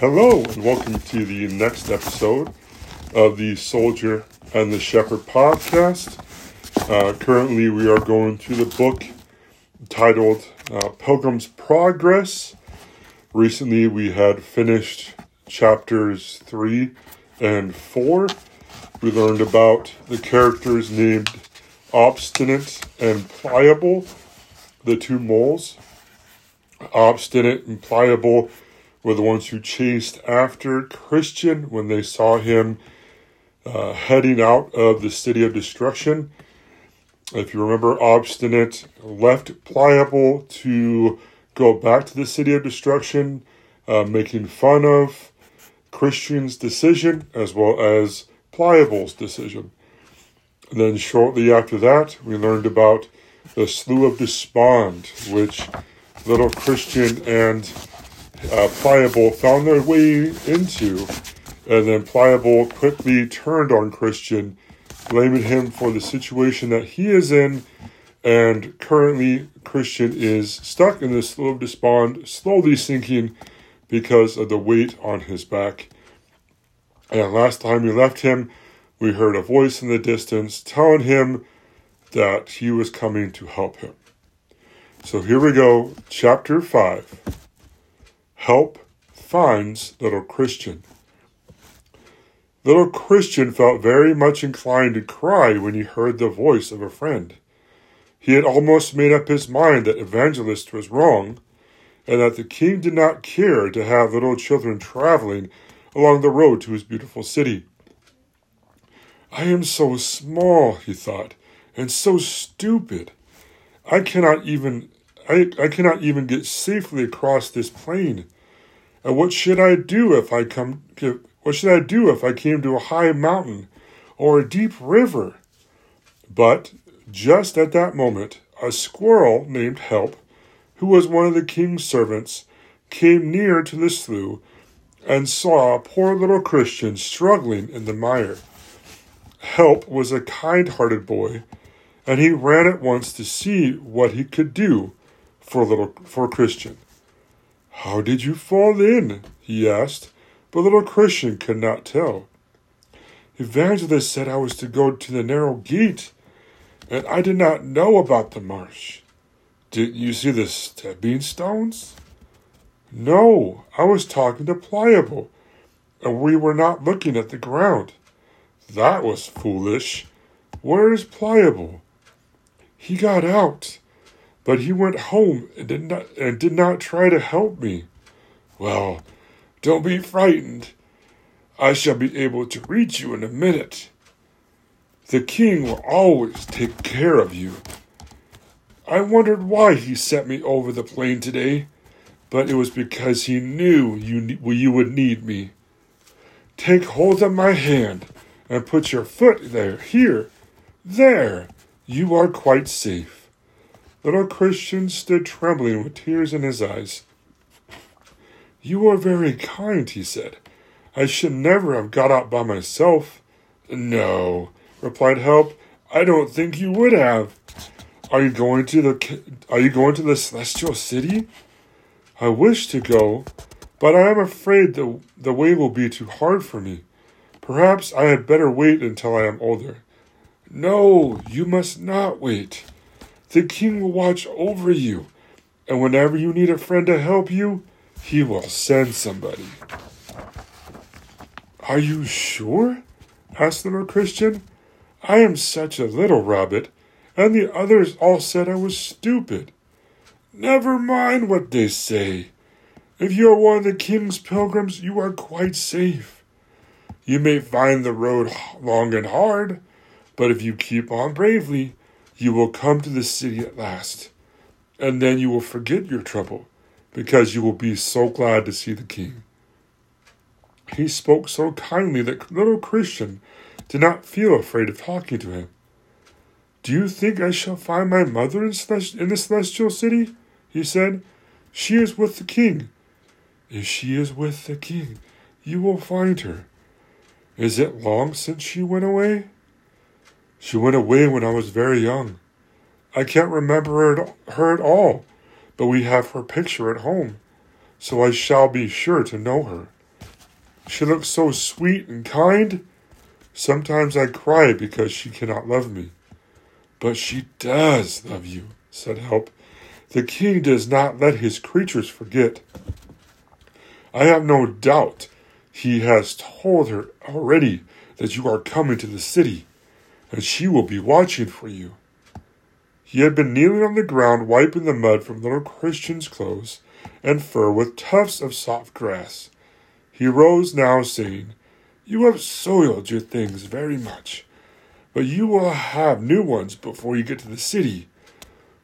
Hello, and welcome to the next episode of the Soldier and the Shepherd podcast. Uh, currently, we are going through the book titled uh, Pilgrim's Progress. Recently, we had finished chapters 3 and 4. We learned about the characters named Obstinate and Pliable, the two moles. Obstinate and Pliable were the ones who chased after Christian when they saw him uh, heading out of the city of destruction. If you remember, Obstinate left Pliable to go back to the city of destruction, uh, making fun of Christian's decision as well as Pliable's decision. And then shortly after that, we learned about the Slough of Despond, which little Christian and uh, Pliable found their way into. And then Pliable quickly turned on Christian, blaming him for the situation that he is in. And currently, Christian is stuck in this of despond, slowly sinking because of the weight on his back. And last time we left him, we heard a voice in the distance telling him that he was coming to help him. So here we go, chapter 5. Help finds little Christian. Little Christian felt very much inclined to cry when he heard the voice of a friend. He had almost made up his mind that Evangelist was wrong, and that the king did not care to have little children traveling along the road to his beautiful city. I am so small, he thought, and so stupid. I cannot even I, I cannot even get safely across this plain. And what should I do if I come what should I do if I came to a high mountain or a deep river? But just at that moment, a squirrel named Help, who was one of the king's servants, came near to the slough and saw a poor little Christian struggling in the mire. Help was a kind hearted boy, and he ran at once to see what he could do for little for Christian. How did you fall in? he asked, but little Christian could not tell. Evangelist said I was to go to the narrow gate, and I did not know about the marsh. Didn't you see the stepping stones? No, I was talking to Pliable, and we were not looking at the ground. That was foolish. Where is Pliable? He got out but he went home and did not and did not try to help me. Well, don't be frightened. I shall be able to reach you in a minute. The king will always take care of you. I wondered why he sent me over the plain today, but it was because he knew you, you would need me. Take hold of my hand and put your foot there, here, there. You are quite safe. Little Christian stood trembling with tears in his eyes. You are very kind, he said. I should never have got out by myself. No, replied Help. I don't think you would have. Are you going to the Are you going to the celestial city? I wish to go, but I am afraid the the way will be too hard for me. Perhaps I had better wait until I am older. No, you must not wait. The king will watch over you, and whenever you need a friend to help you, he will send somebody. Are you sure? asked the little Christian. I am such a little rabbit, and the others all said I was stupid. Never mind what they say. If you are one of the king's pilgrims, you are quite safe. You may find the road long and hard, but if you keep on bravely, you will come to the city at last, and then you will forget your trouble, because you will be so glad to see the king. He spoke so kindly that little Christian did not feel afraid of talking to him. Do you think I shall find my mother in, in the celestial city? he said. She is with the king. If she is with the king, you will find her. Is it long since she went away? She went away when I was very young. I can't remember her, at all, but we have her picture at home, so I shall be sure to know her. She looks so sweet and kind. Sometimes I cry because she cannot love me. But she does love you, said Help. The king does not let his creatures forget. I have no doubt he has told her already that you are coming to the city, and she will be watching for you. He had been kneeling on the ground, wiping the mud from little Christian's clothes and fur with tufts of soft grass. He rose now, saying, You have soiled your things very much, but you will have new ones before you get to the city.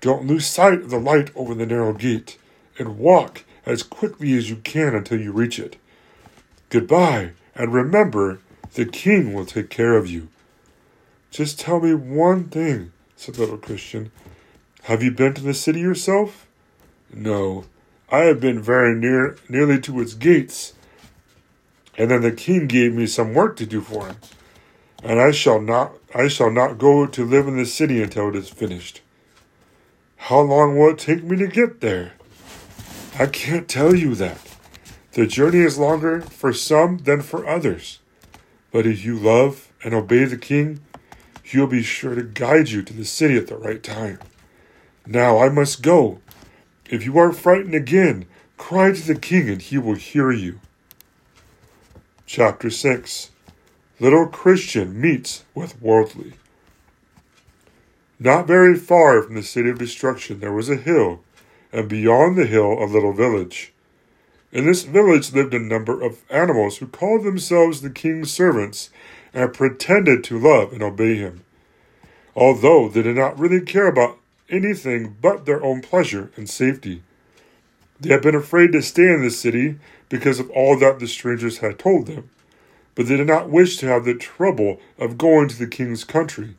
Don't lose sight of the light over the narrow gate, and walk as quickly as you can until you reach it. Goodbye, and remember, the king will take care of you. Just tell me one thing, said little Christian. Have you been to the city yourself? No, I have been very near nearly to its gates. And then the king gave me some work to do for him. And I shall not I shall not go to live in the city until it is finished. How long will it take me to get there? I can't tell you that. The journey is longer for some than for others. But if you love and obey the king, he'll be sure to guide you to the city at the right time. Now I must go. If you are frightened again, cry to the king and he will hear you. Chapter 6 Little Christian meets with Worldly. Not very far from the city of destruction there was a hill, and beyond the hill a little village. In this village lived a number of animals who called themselves the king's servants and pretended to love and obey him, although they did not really care about anything but their own pleasure and safety. They had been afraid to stay in the city because of all that the strangers had told them, but they did not wish to have the trouble of going to the king's country.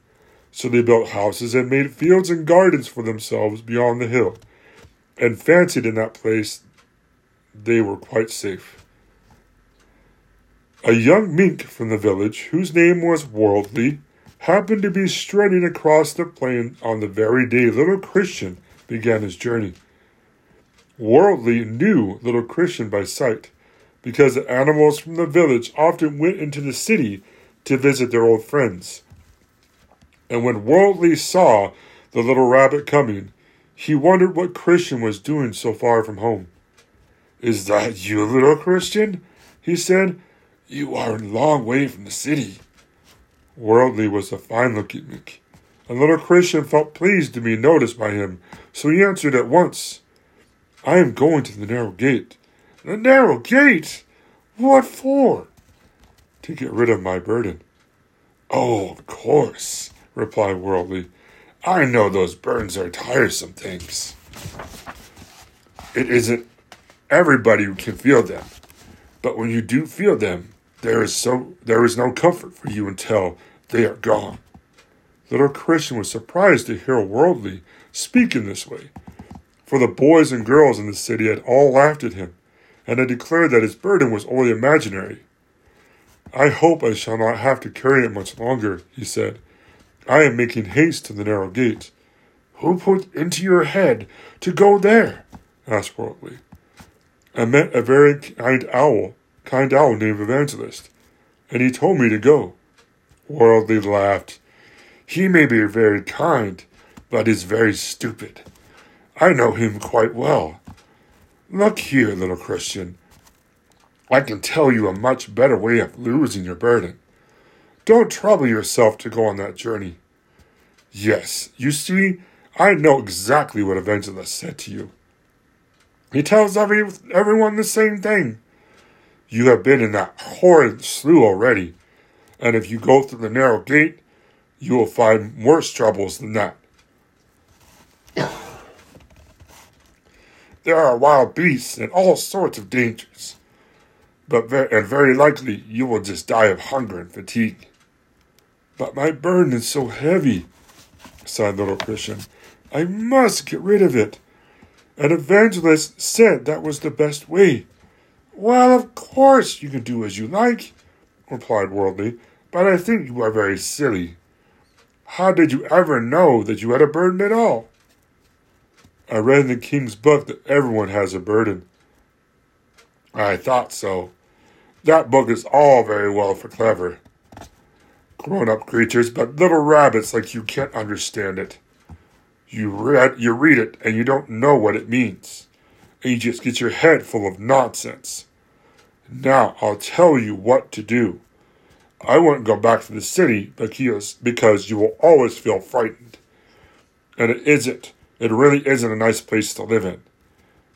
So they built houses and made fields and gardens for themselves beyond the hill, and fancied in that place they were quite safe. A young mink from the village, whose name was Worldly, happened to be strutting across the plain on the very day little Christian began his journey. Worldly knew little Christian by sight, because the animals from the village often went into the city to visit their old friends. And when Worldly saw the little rabbit coming, he wondered what Christian was doing so far from home. Is that you, little Christian? he said. You are a long way from the city. Worldly was a fine looking mink, and little Christian felt pleased to be noticed by him, so he answered at once, I am going to the narrow gate. The narrow gate? What for? To get rid of my burden. Oh, of course, replied Worldly. I know those burdens are tiresome things. It isn't everybody who can feel them, but when you do feel them, there is so there is no comfort for you until they are gone. Little Christian was surprised to hear a worldly speak in this way, for the boys and girls in the city had all laughed at him, and had declared that his burden was only imaginary. I hope I shall not have to carry it much longer, he said. I am making haste to the narrow gate. Who put into your head to go there? asked Worldly. I met a very kind owl, kind owl named Evangelist, and he told me to go. Worldly laughed. He may be very kind, but is very stupid. I know him quite well. Look here, little Christian. I can tell you a much better way of losing your burden. Don't trouble yourself to go on that journey. Yes, you see, I know exactly what Evangelist said to you. He tells every, everyone the same thing. You have been in that horrid slough already and if you go through the narrow gate, you will find worse troubles than that. There are wild beasts and all sorts of dangers, but very, and very likely you will just die of hunger and fatigue. But my burden is so heavy, sighed little Christian. I must get rid of it. An evangelist said that was the best way. Well, of course you can do as you like, replied Worldly, but I think you are very silly. How did you ever know that you had a burden at all? I read in the king's book that everyone has a burden. I thought so. That book is all very well for clever grown up creatures, but little rabbits like you can't understand it. You read you read it and you don't know what it means. And you just get your head full of nonsense. Now I'll tell you what to do. I wouldn't go back to the city because because you will always feel frightened. And it isn't. It really isn't a nice place to live in.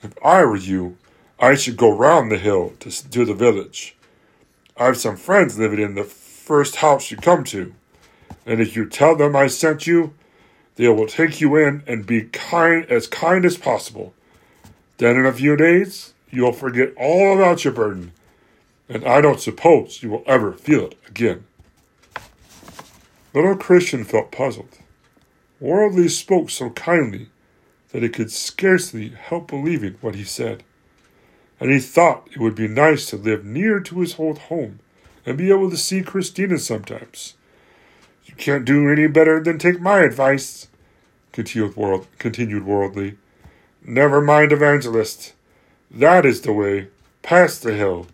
If I were you, I should go round the hill to, to the village. I have some friends living in the first house you come to, and if you tell them I sent you, they will take you in and be kind as kind as possible. Then in a few days, you'll forget all about your burden, and I don't suppose you will ever feel it again. Little Christian felt puzzled. Worldly spoke so kindly that he could scarcely help believing what he said. And he thought it would be nice to live near to his old home and be able to see Christina sometimes. You can't do any better than take my advice, continued, world, continued Worldly. Never mind, Evangelist. That is the way, past the hill.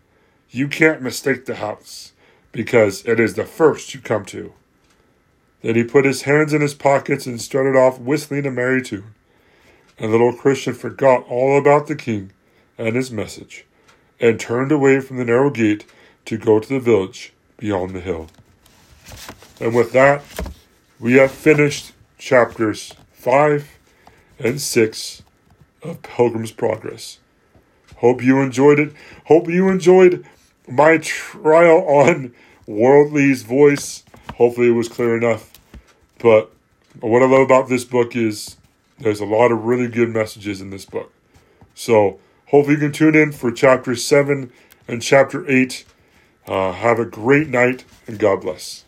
You can't mistake the house, because it is the first you come to. Then he put his hands in his pockets and started off whistling a merry tune. And little Christian forgot all about the king and his message, and turned away from the narrow gate to go to the village beyond the hill. And with that, we have finished chapters 5 and 6 of Pilgrim's Progress. Hope you enjoyed it. Hope you enjoyed my trial on Worldly's voice. Hopefully, it was clear enough. But what I love about this book is there's a lot of really good messages in this book. So, hopefully, you can tune in for chapter 7 and chapter 8 uh, have a great night and God bless.